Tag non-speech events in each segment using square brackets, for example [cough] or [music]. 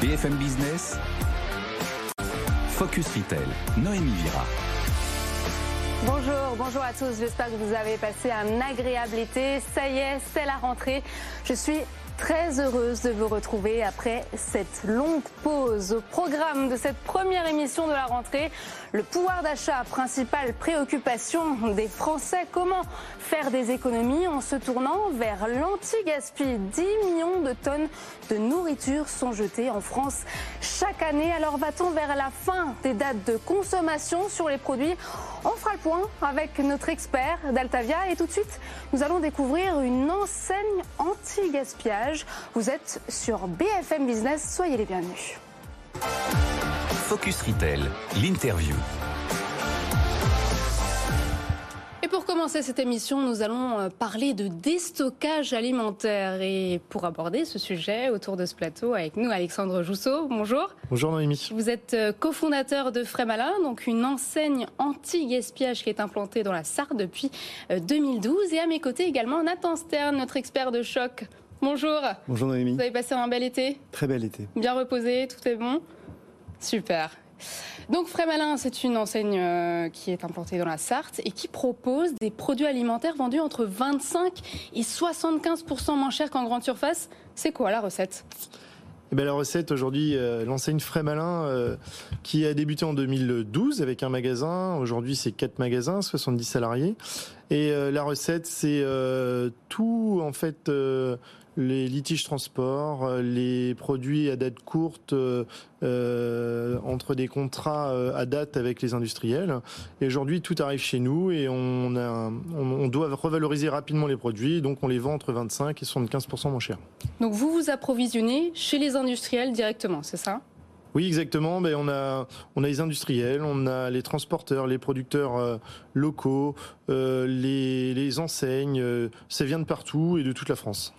BFM Business, Focus Retail, Noémie Vira. Bonjour, bonjour à tous. J'espère que vous avez passé un agréable été. Ça y est, c'est la rentrée. Je suis très heureuse de vous retrouver après cette longue pause. Au programme de cette première émission de la rentrée, le pouvoir d'achat, principale préoccupation des Français. Comment faire des économies en se tournant vers l'anti-gaspi? 10 millions de tonnes de nourriture sont jetées en France chaque année. Alors va-t-on vers la fin des dates de consommation sur les produits? On fera le point avec notre expert d'Altavia et tout de suite, nous allons découvrir une enseigne anti-gaspillage vous êtes sur BFM Business, soyez les bienvenus. Focus Retail, l'interview. Et pour commencer cette émission, nous allons euh, parler de déstockage alimentaire. Et pour aborder ce sujet autour de ce plateau, avec nous Alexandre Jousseau. Bonjour. Bonjour Noémie. Vous êtes euh, cofondateur de Frémalin, donc une enseigne anti-gaspillage qui est implantée dans la Sarre depuis 2012. Euh, Et à mes côtés également Nathan Stern, notre expert de choc. Bonjour. Bonjour Noémie. Vous avez passé un bel été? Très bel été. Bien reposé, tout est bon? Super. Donc Frémalin, c'est une enseigne euh, qui est implantée dans la Sarthe et qui propose des produits alimentaires vendus entre 25 et 75% moins chers qu'en grande surface. C'est quoi la recette? Eh bien, la recette aujourd'hui, euh, l'enseigne Frais Malin, euh, qui a débuté en 2012 avec un magasin. Aujourd'hui, c'est quatre magasins, 70 salariés. Et la recette, c'est tout en fait les litiges transport, euh, les produits à date courte euh, euh, entre des contrats à date avec les industriels. Et aujourd'hui, tout arrive chez nous et on, a, on, doit revaloriser rapidement les produits, donc on les vend entre 25 et 75% moins cher. Donc vous vous approvisionnez chez les industriels directement, c'est ça? Oui, exactement. Ben, on a on a les industriels, on a les transporteurs, les producteurs locaux, les, les enseignes. ça vient de partout et de toute la France.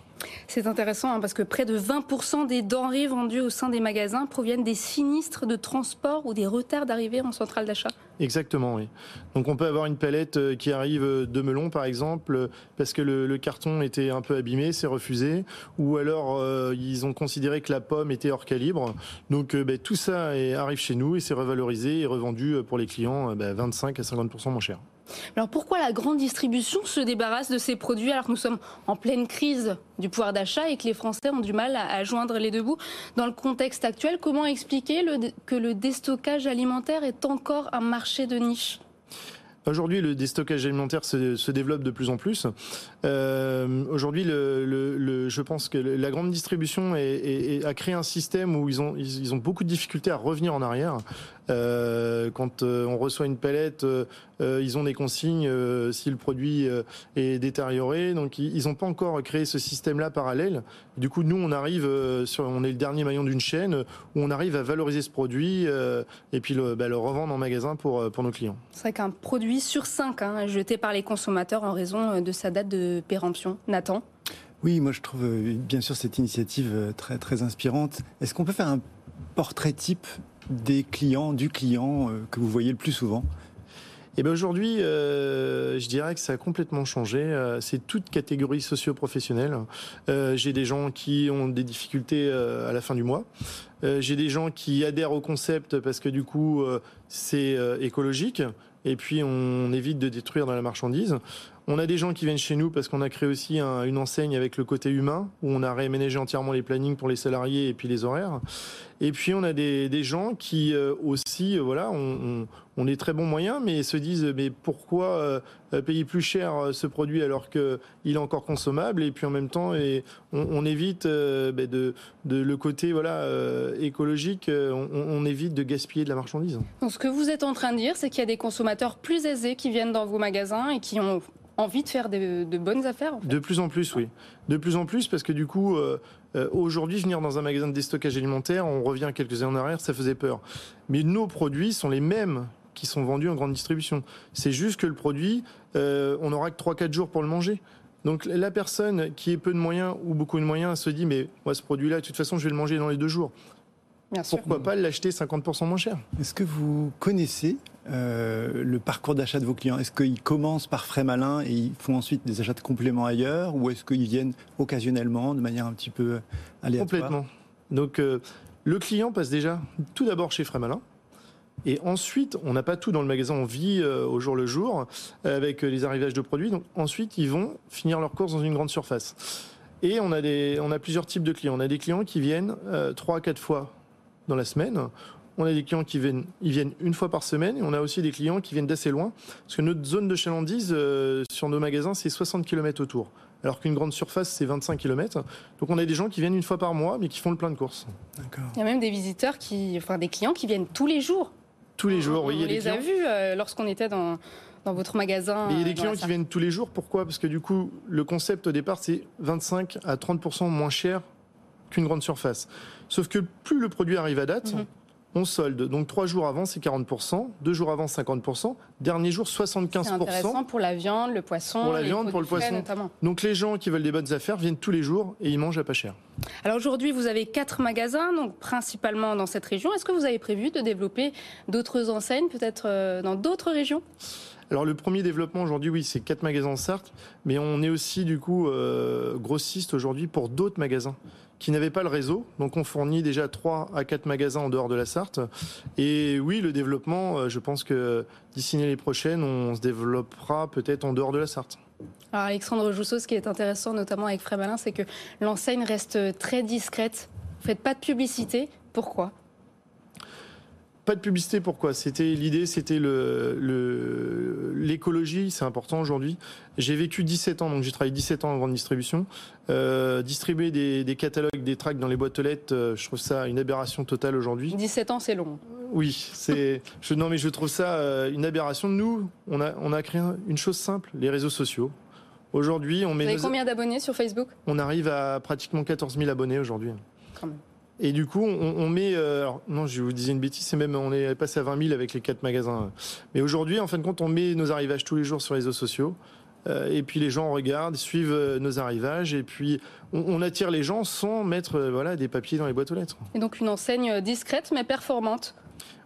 C'est intéressant hein, parce que près de 20% des denrées vendues au sein des magasins proviennent des sinistres de transport ou des retards d'arrivée en centrale d'achat. Exactement, oui. Donc on peut avoir une palette euh, qui arrive de melon par exemple parce que le, carton était un peu abîmé, c'est refusé, ou alors euh, ils ont considéré que la pomme était hors calibre. Donc euh, ben, tout ça arrive chez nous et c'est revalorisé et revendu pour les clients 25 ben, à 50% moins cher. Alors pourquoi la grande distribution se débarrasse de ces produits alors que nous sommes en pleine crise du pouvoir d'achat et que les Français ont du mal à, joindre les deux bouts Dans le contexte actuel, comment expliquer que le déstockage alimentaire est encore un marché de niche? Aujourd'hui, le déstockage alimentaire se, développe de plus en plus. Euh, Aujourd'hui, je pense que la grande distribution a créé un système où ils, ont beaucoup de difficultés à revenir en arrière. Euh, quand euh, on reçoit une palette, euh, ils ont des consignes si le produit est détérioré. Donc, ils n'ont pas encore créé ce système-là parallèle. Du coup, nous, on arrive sur, on est le dernier maillon d'une chaîne où on arrive à valoriser ce produit et puis le, bah, le revendre en magasin pour pour nos clients. C'est vrai qu'un produit sur 5 hein, jeté par les consommateurs en raison de sa date de péremption. Nathan? Oui, moi je trouve bien sûr cette initiative très très inspirante. Est-ce qu'on peut faire un portrait type des clients, du client euh, que vous voyez le plus souvent eh ben aujourd'hui, euh, je dirais que ça a complètement changé. Euh, c'est toute catégorie socio-professionnelle. j'ai des gens qui ont des difficultés à la fin du mois. j'ai des gens qui adhèrent au concept parce que du coup, c'est écologique. Et puis on évite de détruire dans la marchandise. On a des gens qui viennent chez nous parce qu'on a créé aussi une enseigne avec le côté humain, où on a réaménagé entièrement les plannings pour les salariés et puis les horaires. Et puis on a des, gens qui euh, aussi, euh, voilà, on, est très bons moyens, mais se disent mais pourquoi euh, payer plus cher ce produit alors que il est encore consommable? Et puis en même temps on, évite ben, de, le côté voilà écologique, on, évite de gaspiller de la marchandise. Donc ce que vous êtes en train de dire, c'est qu'il y a des consommateurs plus aisés qui viennent dans vos magasins et qui ont envie de faire de, bonnes affaires De plus en plus, oui. De plus en plus, parce que du coup, euh, euh, aujourd'hui, venir dans un magasin de déstockage alimentaire, on revient quelques années en arrière, ça faisait peur. Mais nos produits sont les mêmes qui sont vendus en grande distribution. C'est juste que le produit, euh, on n'aura que 3-4 jours pour le manger. Donc la personne qui ait peu de moyens ou beaucoup de moyens se dit mais moi ce produit-là de toute façon je vais le manger dans les deux jours. Pourquoi pas l'acheter 50% moins cher? Est-ce que vous connaissez euh, le parcours d'achat de vos clients? Est-ce qu'ils commencent par frais malins et ils font ensuite des achats de compléments ailleurs Ou est-ce qu'ils viennent occasionnellement, de manière un petit peu aléatoire? Complètement. Donc, euh, Le client passe déjà tout d'abord chez Frémalin. Et ensuite, on n'a pas tout dans le magasin, on vit euh, au jour le jour euh, avec les arrivages de produits. Donc ensuite, ils vont finir leurs courses dans une grande surface. Et on a, des, on a plusieurs types de clients. On a des clients qui viennent euh, trois à quatre fois dans la semaine. On a des clients qui viennent, ils viennent une fois par semaine. Et on a aussi des clients qui viennent d'assez loin. Parce que notre zone de chalandise sur nos magasins, c'est 60 km autour. Alors qu'une grande surface, c'est 25 km. Donc on a des gens qui viennent une fois par mois, mais qui font le plein de courses. Il y a même des visiteurs qui, enfin des clients qui viennent tous les jours tous les jours. On, oui, on les a vus euh, lorsqu'on était dans, dans votre magasin. Mais il y a des euh, clients qui viennent tous les jours. Pourquoi? Parce que du coup, le concept au départ, c'est 25 à 30% moins cher qu'une grande surface. Sauf que plus le produit arrive à date, Mhm. on solde. Donc trois jours avant, c'est 40% deux jours avant, 50 dernier jour, 75 C'est intéressant pour la viande, le poisson, Pour la viande, pour le poisson. notamment. Donc les gens qui veulent des bonnes affaires viennent tous les jours et ils mangent à pas cher. Alors aujourd'hui, vous avez quatre magasins, donc principalement dans cette région. Est-ce que vous avez prévu de développer d'autres enseignes, peut-être euh, dans d'autres régions? Alors le premier développement aujourd'hui, oui, c'est quatre magasins en Sarthe, mais on est aussi du coup euh, grossiste aujourd'hui pour d'autres magasins qui n'avaient pas le réseau. Donc on fournit déjà trois à quatre magasins en dehors de la Sarthe. Et oui, le développement, euh, je pense que d'ici l'année prochaine, on se développera peut-être en dehors de la Sarthe. Alexandre Jousseau, ce qui est intéressant notamment avec Frémalin, c'est que l'enseigne reste très discrète. Vous faites pas de publicité. Pourquoi? Pas de publicité, pourquoi? C'était l'idée, c'était le l'écologie, c'est important aujourd'hui. J'ai vécu 17 ans, donc j'ai travaillé 17 ans en grande distribution. Euh, distribuer des, des catalogues, des tracts dans les boîtes aux lettres, euh, je trouve ça une aberration totale aujourd'hui. 17 ans, c'est long. Oui, c'est. Je, non, mais je trouve ça euh, une aberration. Nous, on a, on a créé un- une chose simple les réseaux sociaux. Aujourd'hui, on Vous met avez nos- combien d'abonnés sur Facebook? On arrive à pratiquement 14 000 abonnés aujourd'hui. Quand même. Et du coup, on, on met. euh, alors, non, je vous disais une bêtise, c'est même. On est passé à 20 000 avec les quatre magasins. Mais aujourd'hui, en fin de compte, on met nos arrivages tous les jours sur les réseaux sociaux. Euh, et puis les gens regardent, suivent euh, nos arrivages. Et puis on, on attire les gens sans mettre euh, voilà, des papiers dans les boîtes aux lettres. Et donc une enseigne discrète mais performante.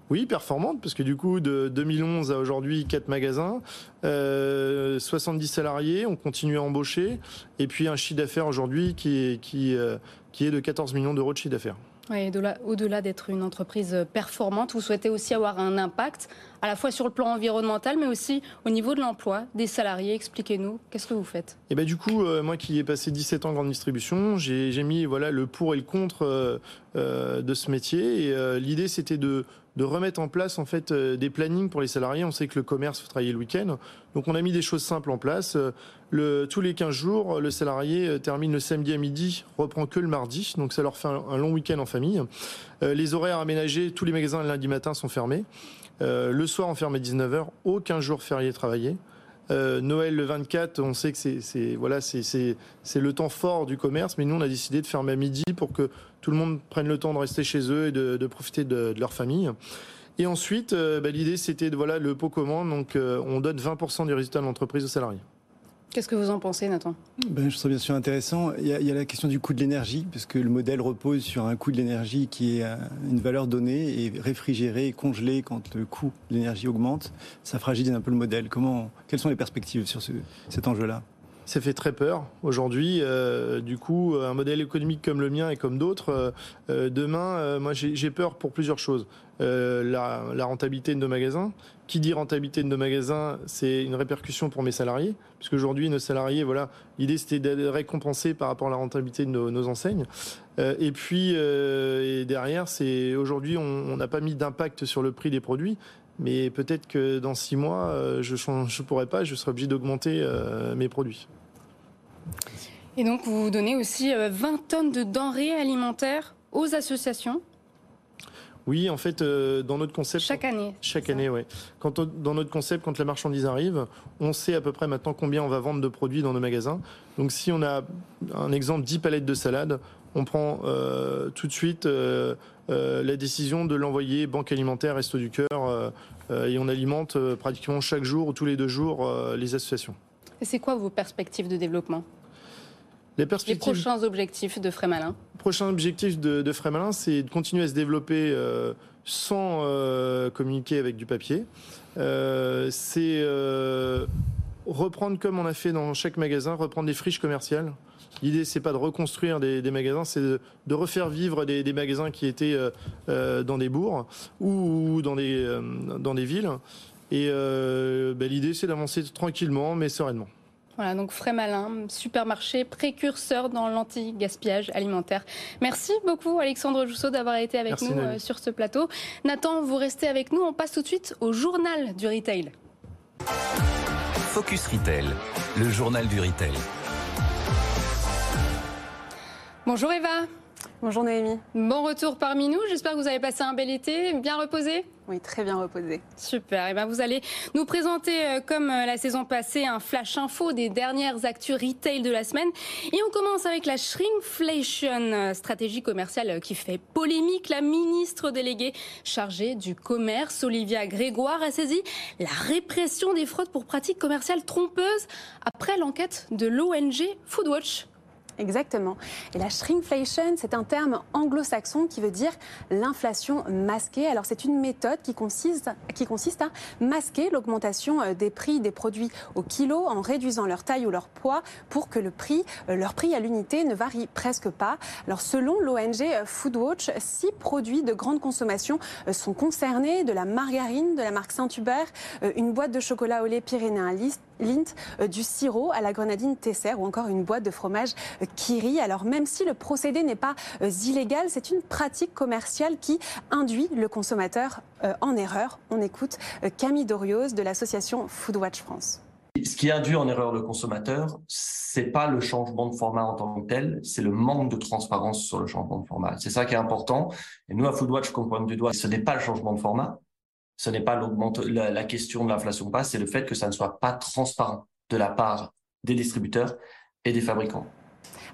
Oui, performante, parce que du coup, de 2011 à aujourd'hui, 4 magasins, euh, 70 salariés, on continue à embaucher, et puis un chiffre d'affaires aujourd'hui qui est, qui, euh, qui est de 14 millions d'euros de chiffre d'affaires. Au-delà d'être une entreprise performante, vous souhaitez aussi avoir un impact à la fois sur le plan environnemental mais aussi au niveau de l'emploi des salariés. Expliquez-nous, qu'est-ce que vous faites? Et ben du coup, euh, moi qui ai passé 17 ans en grande distribution, j'ai mis voilà le pour et le contre euh, euh, de ce métier. Et l'idée, c'était de, de remettre en place en fait des plannings pour les salariés. On sait que le commerce faut travailler le week-end, donc on a mis des choses simples en place. Tous les 15 jours, le salarié euh, termine le samedi à midi, reprend que le mardi, donc ça leur fait un, long week-end en famille. Euh, les horaires aménagés, tous les magasins le lundi matin sont fermés. Euh, le soir, on ferme à 19h, aucun jour férié travaillé. Noël le 24, on sait que c'est voilà, c'est- le temps fort du commerce, mais nous on a décidé de fermer à midi pour que tout le monde prenne le temps de rester chez eux et de, profiter de, leur famille. Et ensuite, bah, l'idée c'était de voilà le pot commande, donc on donne 20% du résultat de l'entreprise aux salariés. Qu'est-ce que vous en pensez, Nathan? Ben, je trouve bien sûr intéressant. Il y, a, il y a la question du coût de l'énergie, parce que le modèle repose sur un coût de l'énergie qui est euh, une valeur donnée et réfrigéré, congelé quand le coût de l'énergie augmente. Ça fragilise un peu le modèle. Comment, quelles sont les perspectives sur ce, cet enjeu-là? Ça fait très peur aujourd'hui. Euh, du coup, un modèle économique comme le mien et comme d'autres, euh, demain, euh, moi j'ai peur pour plusieurs choses. Euh, la, la rentabilité de nos magasins. Qui dit rentabilité de nos magasins, c'est une répercussion pour mes salariés, puisque aujourd'hui nos salariés, voilà, l'idée c'était de récompenser par rapport à la rentabilité de nos, enseignes. Euh, et puis euh, derrière, c'est aujourd'hui on n'a pas mis d'impact sur le prix des produits. Mais peut-être que dans six mois, euh, je ne je pourrais pas, je serai obligé d'augmenter mes produits. Et donc vous donnez aussi euh, 20 tonnes de denrées alimentaires aux associations Oui, en fait, euh, dans notre concept, chaque année. chaque année, ouais. Quand on- dans notre concept, quand la marchandise arrive, on sait à peu près maintenant combien on va vendre de produits dans nos magasins. Donc, si on a un exemple 10 palettes de salade, on prend euh, tout de suite euh, la décision de l'envoyer banque alimentaire, Resto du cœur, et on alimente pratiquement chaque jour ou tous les deux jours les associations. Et c'est quoi vos perspectives de développement? Les prochains objectifs de Frémalin? Prochain objectif de, de Frémalin, c'est de continuer à se développer euh, sans euh, communiquer avec du papier. Euh, c'est reprendre comme on a fait dans chaque magasin, reprendre des friches commerciales L'idée, c'est pas de reconstruire des, magasins, c'est de, refaire vivre des, magasins qui étaient dans des bourgs ou dans des, dans des villes. Et ben, l'idée, c'est d'avancer tranquillement, mais sereinement. Voilà, donc Frais Malin, supermarché précurseur dans l'anti-gaspillage alimentaire. Merci beaucoup Alexandre Jousseau d'avoir été avec nous euh, sur ce plateau. Nathan, vous restez avec nous. On passe tout de suite au journal du retail. Focus Retail, le journal du retail. Bonjour Eva. Bonjour Noémie. Bon retour parmi nous. J'espère que vous avez passé un bel été, bien reposé. Oui, très bien reposé. Super. Et eh ben vous allez nous présenter, euh, comme euh, la saison passée, un flash info des dernières actus retail de la semaine. Et on commence avec la shrinkflation, euh, stratégie commerciale qui fait polémique. La ministre déléguée chargée du commerce, Olivia Grégoire, a saisi la répression des fraudes pour pratiques commerciales trompeuses après l'enquête de l'ONG Foodwatch. Exactement. Et la shrinkflation, c'est un terme anglo-saxon qui veut dire l'inflation masquée. Alors c'est une méthode qui consiste, à masquer l'augmentation euh, des prix des produits au kilo en réduisant leur taille ou leur poids pour que le prix, euh, leur prix à l'unité ne varie presque pas. Alors selon l'ONG euh, Foodwatch, six produits de grande consommation sont concernés, de la margarine de la marque Saint-Hubert, une boîte de chocolat au lait pyrénéen Lint, du sirop à la grenadine Tesser ou encore une boîte de fromage Kiri. Alors même si le procédé n'est pas euh, illégal, c'est une pratique commerciale qui induit le consommateur euh, en erreur. On écoute euh, Camille Dorios de l'association Foodwatch France. Ce qui induit en erreur le consommateur, c'est pas le changement de format en tant que tel, c'est le manque de transparence sur le changement de format. C'est ça qui est important. Et nous, à Foodwatch, qu'on pointe du doigt, ce n'est pas le changement de format, ce n'est pas la, la question de l'inflation basse, c'est le fait que ça ne soit pas transparent de la part des distributeurs et des fabricants.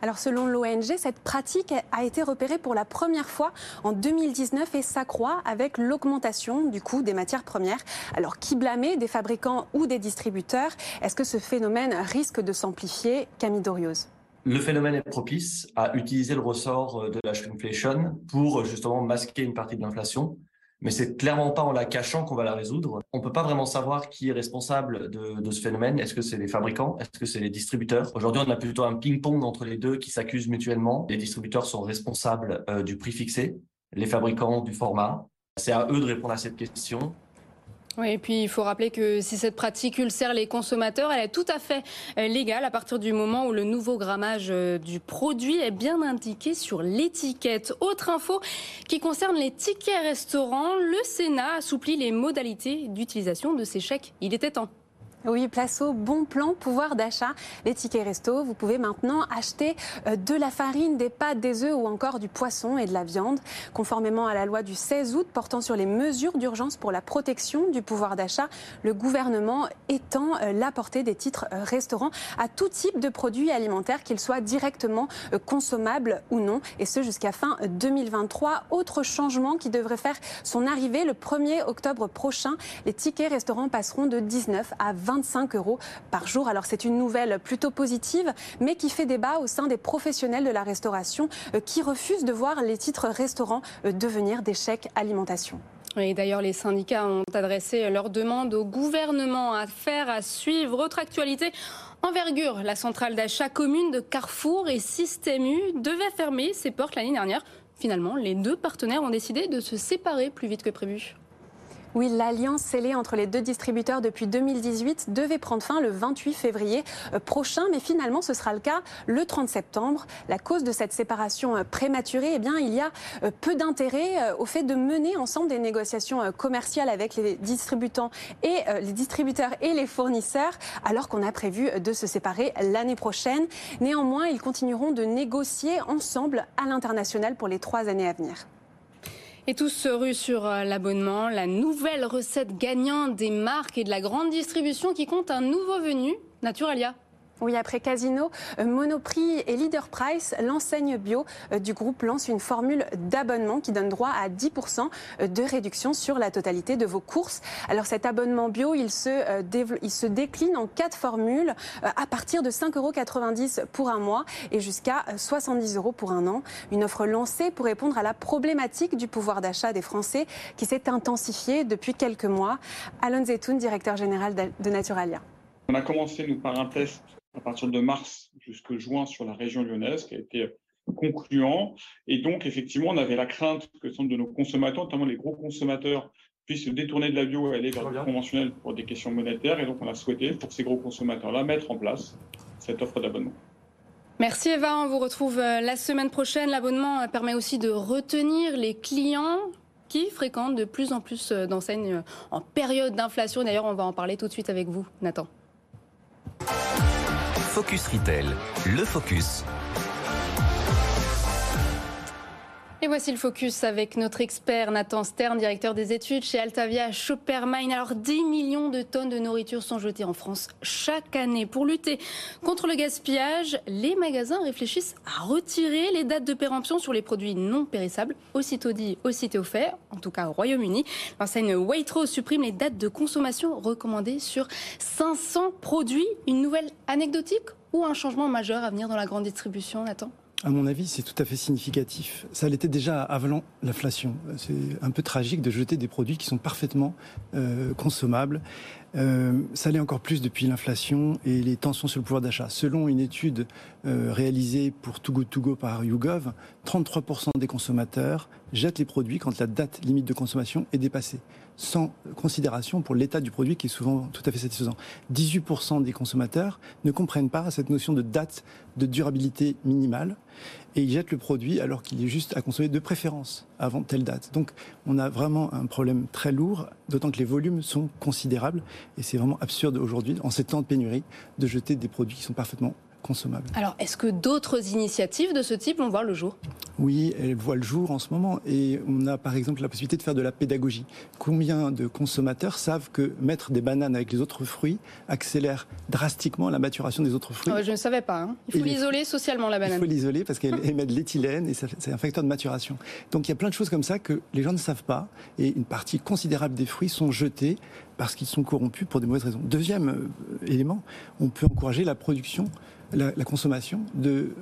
Alors selon l'ONG, cette pratique a été repérée pour la première fois en 2019 et s'accroît avec l'augmentation du coût des matières premières. Alors qui blâmer des fabricants ou des distributeurs? Est-ce que ce phénomène risque de s'amplifier? Camille Dorios le phénomène est propice à utiliser le ressort de la shrinkflation pour justement masquer une partie de l'inflation mais c'est clairement pas en la cachant qu'on va la résoudre. On peut pas vraiment savoir qui est responsable de, ce phénomène. Est-ce que c'est les fabricants? Est-ce que c'est les distributeurs? Aujourd'hui, on a plutôt un ping-pong entre les deux qui s'accusent mutuellement. Les distributeurs sont responsables euh, du prix fixé, les fabricants du format. C'est à eux de répondre à cette question. Oui, et puis il faut rappeler que si cette pratique ulcère les consommateurs, elle est tout à fait euh, légale à partir du moment où le nouveau grammage euh, du produit est bien indiqué sur l'étiquette. Autre info qui concerne les tickets restaurants, le Sénat assouplit les modalités d'utilisation de ces chèques. Il était temps. Oui, place au bon plan pouvoir d'achat. Les tickets resto, vous pouvez maintenant acheter euh, de la farine, des pâtes, des œufs ou encore du poisson et de la viande. Conformément à la loi du 16 août portant sur les mesures d'urgence pour la protection du pouvoir d'achat, le gouvernement étend euh, la portée des titres euh, restaurants à tout type de produits alimentaires, qu'ils soient directement consommables ou non, et ce jusqu'à fin 2023. Autre changement qui devrait faire son arrivée le 1er octobre prochain, les tickets restaurants passeront de 19 à 20 25 euros par jour. Alors c'est une nouvelle plutôt positive, mais qui fait débat au sein des professionnels de la restauration euh, qui refusent de voir les titres restaurants euh, devenir des chèques alimentation. Et d'ailleurs, les syndicats ont adressé leur demande au gouvernement à faire, à suivre. Autre actualité, envergure, la centrale d'achat commune de Carrefour et Système U devait fermer ses portes l'année dernière. Finalement, les deux partenaires ont décidé de se séparer plus vite que prévu. Oui, l'alliance scellée entre les deux distributeurs depuis 2018 devait prendre fin le 28 février euh, prochain, mais finalement ce sera le cas le 30 septembre. La cause de cette séparation euh, prématurée, eh bien, il y a euh, peu d'intérêt au fait de mener ensemble des négociations commerciales avec les distributeurs et les distributeurs et les fournisseurs, alors qu'on a prévu de se séparer l'année prochaine. Néanmoins, ils continueront de négocier ensemble à l'international pour les trois années à venir. Et tous se ruent sur euh, l'abonnement, la nouvelle recette gagnante des marques et de la grande distribution qui compte un nouveau venu, Naturalia. Oui, après Casino, euh, Monoprix et Leader Price, l'enseigne bio euh, du groupe lance une formule d'abonnement qui donne droit à 10% euh, de réduction sur la totalité de vos courses. Alors cet abonnement bio, il se, décline en quatre formules à partir de 5,90 euros pour un mois et jusqu'à 70 euros pour un an. Une offre lancée pour répondre à la problématique du pouvoir d'achat des Français qui s'est intensifiée depuis quelques mois. Alon Zetoun, directeur général de Naturalia. On a commencé nous par un test à partir de mars jusque juin sur la région lyonnaise, qui a été concluant. Et donc, effectivement, on avait la crainte que certains de nos consommateurs, notamment les gros consommateurs, puissent se détourner de la bio et aller vers le conventionnel pour des questions monétaires. Et donc, on a souhaité, pour ces gros consommateurs-là, mettre en place cette offre d'abonnement. Merci Eva, on vous retrouve euh, la semaine prochaine. L'abonnement euh, permet aussi de retenir les clients qui fréquentent de plus en plus euh, d'enseignes en période d'inflation. D'ailleurs, on va en parler tout de suite avec vous, Nathan. Focus Retail, le focus Et voici le focus avec notre expert Nathan Stern, directeur des études chez Altavia Shoppermine. Alors 10 millions de tonnes de nourriture sont jetées en France chaque année. Pour lutter contre le gaspillage, les magasins réfléchissent à retirer les dates de péremption sur les produits non périssables, aussitôt dit, aussitôt fait, en tout cas au Royaume-Uni. L'enseigne Waitrose supprime les dates de consommation recommandées sur 500 produits. Une nouvelle anecdotique ou un changement majeur à venir dans la grande distribution, Nathan? À mon avis, c'est tout à fait significatif. Ça l'était déjà avant l'inflation. C'est un peu tragique de jeter des produits qui sont parfaitement euh, consommables. Euh, ça l'est encore plus depuis l'inflation et les tensions sur le pouvoir d'achat. Selon une étude euh, réalisée pour Too Good To Go par YouGov, 33% des consommateurs jettent les produits quand la date limite de consommation est dépassée, sans considération pour l'état du produit qui est souvent tout à fait satisfaisant. 18% des consommateurs ne comprennent pas cette notion de date de durabilité minimale et ils jettent le produit alors qu'il est juste à consommer de préférence avant telle date. Donc on a vraiment un problème très lourd, d'autant que les volumes sont considérables et c'est vraiment absurde aujourd'hui, en ces temps de pénurie, de jeter des produits qui sont parfaitement consommables. Alors, est-ce que d'autres initiatives de ce type vont voir le jour? Oui, elles voient le jour en ce moment. Et on a par exemple la possibilité de faire de la pédagogie. Combien de consommateurs savent que mettre des bananes avec les autres fruits accélère drastiquement la maturation des autres fruits ah Je ne savais pas. Hein. Il faut l'isoler socialement, la banane. Il faut l'isoler parce qu'elle [laughs] émet de l'éthylène et c'est un facteur de maturation. Donc il y a plein de choses comme ça que les gens ne savent pas. Et une partie considérable des fruits sont jetés parce qu'ils sont corrompus pour des mauvaises raisons. Deuxième euh, élément, on peut encourager la production la, consommation de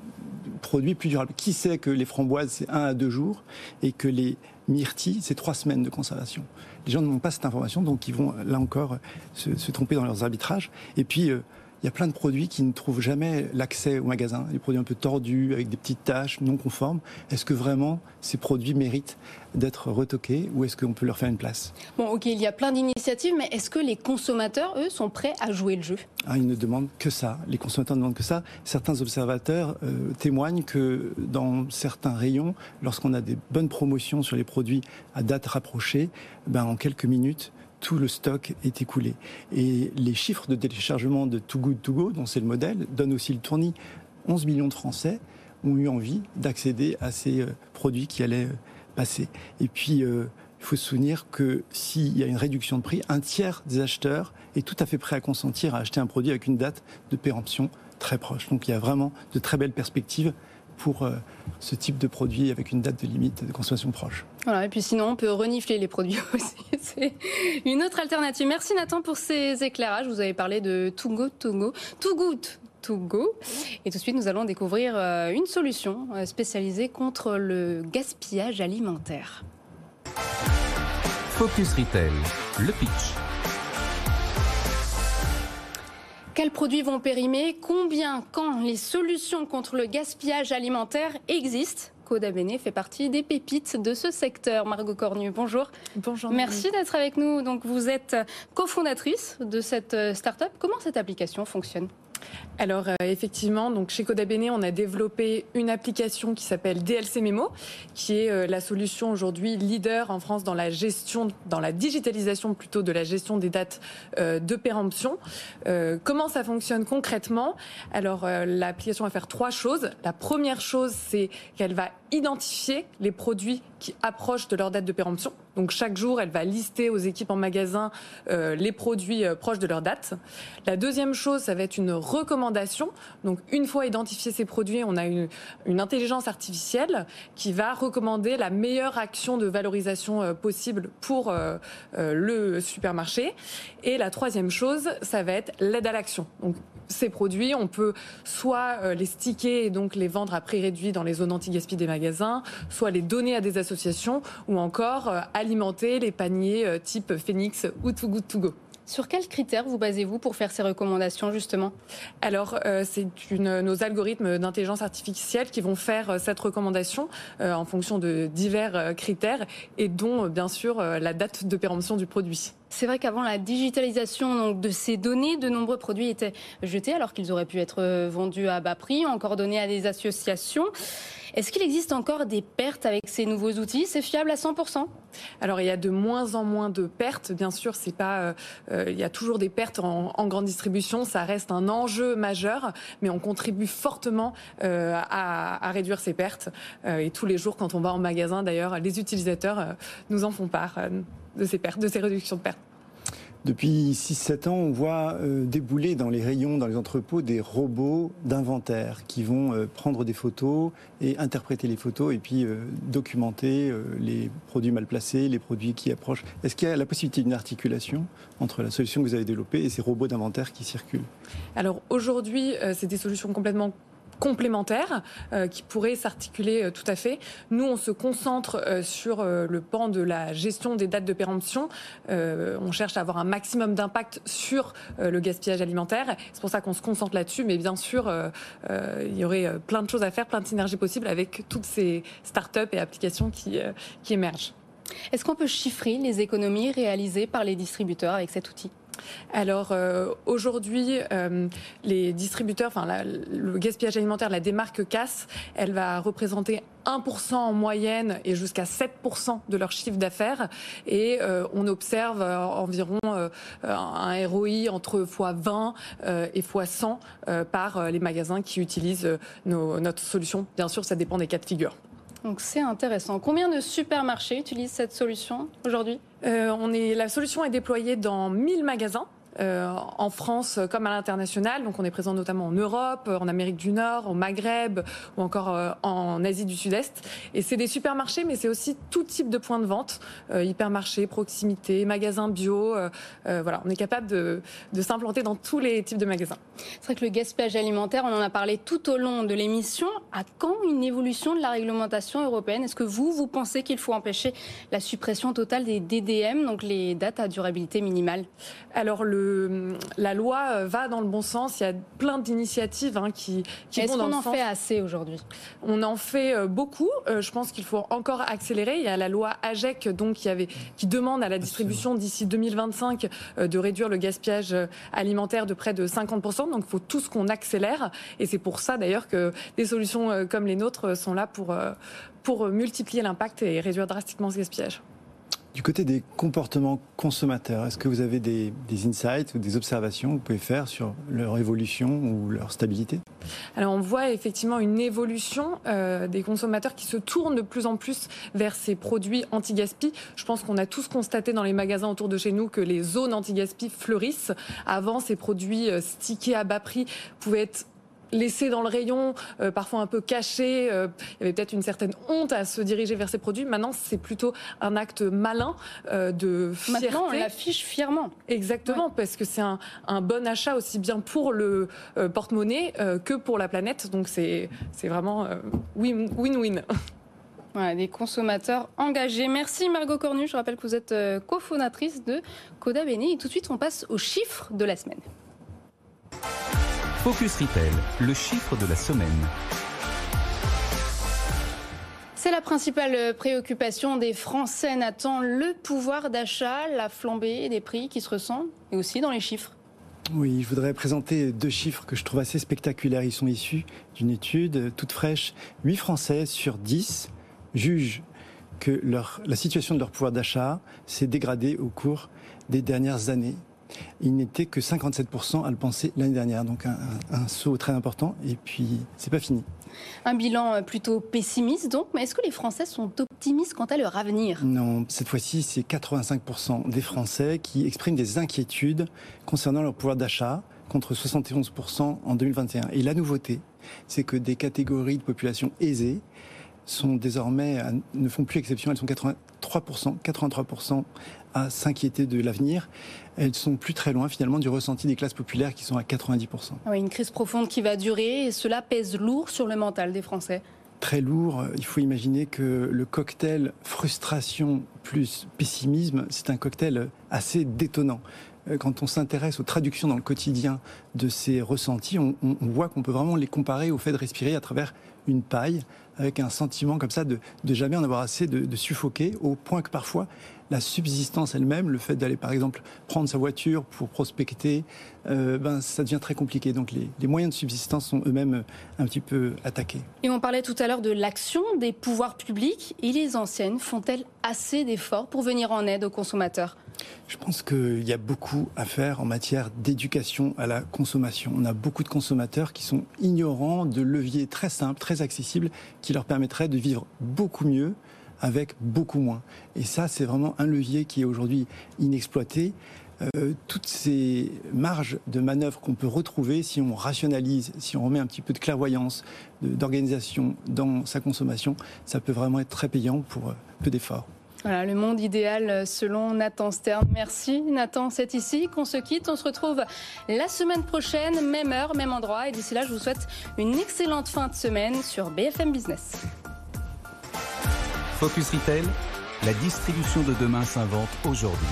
produits plus durables. Qui sait que les framboises, c'est un à deux jours et que les myrtilles, c'est trois semaines de conservation Les gens n'ont pas cette information, donc ils vont là encore se, tromper dans leurs arbitrages. Et puis, euh, il y a plein de produits qui ne trouvent jamais l'accès au magasin, des produits un peu tordus, avec des petites taches non conformes. Est-ce que vraiment ces produits méritent d'être retoqués ou est-ce qu'on peut leur faire une place? Bon, ok, il y a plein d'initiatives, mais est-ce que les consommateurs, eux, sont prêts à jouer le jeu? Ah, Ils ne demandent que ça. Les consommateurs ne demandent que ça. Certains observateurs euh, témoignent que dans certains rayons, lorsqu'on a des bonnes promotions sur les produits à date rapprochée, ben, en quelques minutes, tout le stock est écoulé. Et les chiffres de téléchargement de Too Good To Go, dont c'est le modèle, donnent aussi le tournis. 11 millions de Français ont eu envie d'accéder à ces euh, produits qui allaient euh, passer. Et puis, euh, il faut se souvenir que s'il y a une réduction de prix, un tiers des acheteurs est tout à fait prêt à consentir à acheter un produit avec une date de péremption très proche. Donc il y a vraiment de très belles perspectives pour euh, ce type de produit avec une date de limite de consommation proche. Voilà, et puis sinon, on peut renifler les produits [laughs] aussi. C'est une autre alternative. Merci Nathan pour ces éclairages. Vous avez parlé de Too Good To Go. Too Good To Go. Et tout de suite, nous allons découvrir euh, une solution euh, spécialisée contre le gaspillage alimentaire. Focus Retail, le pitch. Quels produits vont périmer? Combien Quand Les solutions contre le gaspillage alimentaire existent? Coda Bene fait partie des pépites de ce secteur. Margot Cornu, bonjour. Bonjour. Merci d'être avec nous. Donc, vous êtes cofondatrice de cette euh, start-up. Comment cette application fonctionne? Alors euh, effectivement, donc chez Codabene, on a développé une application qui s'appelle DLC Memo, qui est euh, la solution aujourd'hui leader en France dans la gestion, dans la digitalisation plutôt de la gestion des dates euh, de péremption. comment ça fonctionne concrètement? Alors l'application va faire trois choses. La première chose, c'est qu'elle va identifier les produits qui approchent de leur date de péremption. Donc chaque jour, elle va lister aux équipes en magasin les produits proches de leur date. La deuxième chose, ça va être une recommandation. Donc, une fois identifié ces produits, on a une, intelligence artificielle qui va recommander la meilleure action de valorisation euh, possible pour euh, euh, le supermarché. Et la troisième chose, ça va être l'aide à l'action. Donc, ces produits, on peut soit les sticker et donc les vendre à prix réduit dans les zones anti-gaspi des magasins, soit les donner à des associations ou encore alimenter les paniers type Phoenix ou Too Good To Go. Sur quels critères vous basez-vous pour faire ces recommandations justement? Alors, euh, c'est nos algorithmes d'intelligence artificielle qui vont faire euh, cette recommandation euh, en fonction de divers critères et dont bien sûr la date de péremption du produit. C'est vrai qu'avant la digitalisation de ces données, de nombreux produits étaient jetés alors qu'ils auraient pu être vendus à bas prix, encore donnés à des associations. Est-ce qu'il existe encore des pertes avec ces nouveaux outils? C'est fiable à 100% Alors il y a de moins en moins de pertes. Bien sûr, c'est pas. Euh, euh, il y a toujours des pertes en, grande distribution. Ça reste un enjeu majeur, mais on contribue fortement euh, à, réduire ces pertes. et tous les jours, quand on va en magasin, d'ailleurs, les utilisateurs nous en font part de ces pertes, de ces réductions de pertes. Depuis 6-7 ans, on voit euh, débouler dans les rayons, dans les entrepôts, des robots d'inventaire qui vont euh, prendre des photos et interpréter les photos et puis euh, documenter les produits mal placés, les produits qui approchent. Est-ce qu'il y a la possibilité d'une articulation entre la solution que vous avez développée et ces robots d'inventaire qui circulent? Alors aujourd'hui, c'est des solutions complètement complémentaires euh, qui pourraient s'articuler euh, tout à fait. Nous, on se concentre euh, sur le pan de la gestion des dates de péremption. on cherche à avoir un maximum d'impact sur le gaspillage alimentaire. C'est pour ça qu'on se concentre là-dessus. Mais bien sûr, il y aurait plein de choses à faire, plein de synergies possibles avec toutes ces start-up et applications qui, qui émergent. Est-ce qu'on peut chiffrer les économies réalisées par les distributeurs avec cet outil? Alors euh, aujourd'hui, euh, les distributeurs, enfin le gaspillage alimentaire, la démarque casse, elle va représenter 1% en moyenne et jusqu'à 7% de leur chiffre d'affaires. Et euh, on observe environ un ROI entre x20 et x100 par les magasins qui utilisent notre solution. Bien sûr, ça dépend des cas de figure. Donc c'est intéressant. Combien de supermarchés utilisent cette solution aujourd'hui? Euh, on est, La solution est déployée dans 1000 magasins. Euh, en France comme à l'international. Donc on est présent notamment en Europe, en Amérique du Nord, au Maghreb ou encore euh, en Asie du Sud-Est. Et c'est des supermarchés, mais c'est aussi tout type de points de vente, euh, hypermarchés, proximité, magasins bio. voilà, on est capable de, de s'implanter dans tous les types de magasins. C'est vrai que le gaspillage alimentaire, on en a parlé tout au long de l'émission. À quand une évolution de la réglementation européenne? Est-ce que vous, vous pensez qu'il faut empêcher la suppression totale des DDM, donc les dates à durabilité minimale? Alors le la loi euh, va dans le bon sens. Il y a plein d'initiatives hein, qui, qui vont dans le sens. Est-ce qu'on en fait assez aujourd'hui? On en fait euh, beaucoup. Euh, je pense qu'il faut encore accélérer. Il y a la loi AGEC donc qui avait qui demande à la distribution d'ici 2025 de réduire le gaspillage alimentaire de près de 50%. Donc il faut tout ce qu'on accélère. Et c'est pour ça d'ailleurs que des solutions comme les nôtres sont là pour pour multiplier l'impact et réduire drastiquement ce gaspillage. Du côté des comportements consommateurs, est-ce que vous avez des, insights ou des observations que vous pouvez faire sur leur évolution ou leur stabilité? Alors on voit effectivement une évolution euh, des consommateurs qui se tournent de plus en plus vers ces produits anti-gaspi. Je pense qu'on a tous constaté dans les magasins autour de chez nous que les zones anti-gaspi fleurissent. Avant, ces produits euh, stickés à bas prix pouvaient être laissé dans le rayon, euh, parfois un peu caché. Euh, il y avait peut-être une certaine honte à se diriger vers ces produits. Maintenant, c'est plutôt un acte malin euh, de fierté. Maintenant, on l'affiche fièrement. Exactement, parce que c'est un, un, bon achat aussi bien pour le porte-monnaie que pour la planète. Donc c'est vraiment win-win. [laughs] Voilà, des consommateurs engagés. Merci Margot Cornu. Je rappelle que vous êtes cofondatrice de Coda Bene. Et tout de suite, on passe aux chiffres de la semaine. Focus Retail, le chiffre de la semaine. C'est la principale préoccupation des Français. Nathan, le pouvoir d'achat, la flambée des prix qui se ressent, et aussi dans les chiffres. Oui, je voudrais présenter deux chiffres que je trouve assez spectaculaires. Ils sont issus d'une étude toute fraîche. 8 Français sur 10 jugent que leur, la situation de leur pouvoir d'achat s'est dégradée au cours des dernières années. Il n'était que 57% à le penser l'année dernière. Donc un, saut très important. Et puis, c'est pas fini. Un bilan euh, plutôt pessimiste donc, mais est-ce que les Français sont optimistes quant à leur avenir? Non, cette fois-ci, c'est 85% des Français qui expriment des inquiétudes concernant leur pouvoir d'achat contre 71% en 2021. Et la nouveauté, c'est que des catégories de population aisées sont désormais, ne font plus exception, elles sont 83%, 83% à s'inquiéter de l'avenir. Elles sont plus très loin finalement du ressenti des classes populaires qui sont à 90%. Oui, une crise profonde qui va durer et cela pèse lourd sur le mental des Français très lourd. Il faut imaginer que le cocktail frustration plus pessimisme, c'est un cocktail assez détonnant. euh, quand on s'intéresse aux traductions dans le quotidien de ces ressentis, on, voit qu'on peut vraiment les comparer au fait de respirer à travers une paille, avec un sentiment comme ça de, jamais en avoir assez, de, suffoquer, au point que parfois la subsistance elle-même, le fait d'aller par exemple prendre sa voiture pour prospecter, euh, ben, ça devient très compliqué. Donc les, les moyens de subsistance sont eux-mêmes un petit peu attaqués. Et on parlait tout à l'heure de l'action des pouvoirs publics. Et les anciennes font-elles assez d'efforts pour venir en aide aux consommateurs? Je pense qu'il y a beaucoup à faire en matière d'éducation à la consommation. On a beaucoup de consommateurs qui sont ignorants de leviers très simples, très accessibles, qui leur permettraient de vivre beaucoup mieux avec beaucoup moins. Et ça, c'est vraiment un levier qui est aujourd'hui inexploité. Euh, toutes ces marges de manœuvre qu'on peut retrouver si on rationalise, si on remet un petit peu de clairvoyance, d'organisation dans sa consommation, ça peut vraiment être très payant pour euh, peu d'efforts. Voilà, le monde idéal euh, selon Nathan Stern. Merci Nathan, c'est ici qu'on se quitte. On se retrouve la semaine prochaine, même heure, même endroit. Et d'ici là, je vous souhaite une excellente fin de semaine sur BFM Business. Focus Retail, la distribution de demain s'invente aujourd'hui.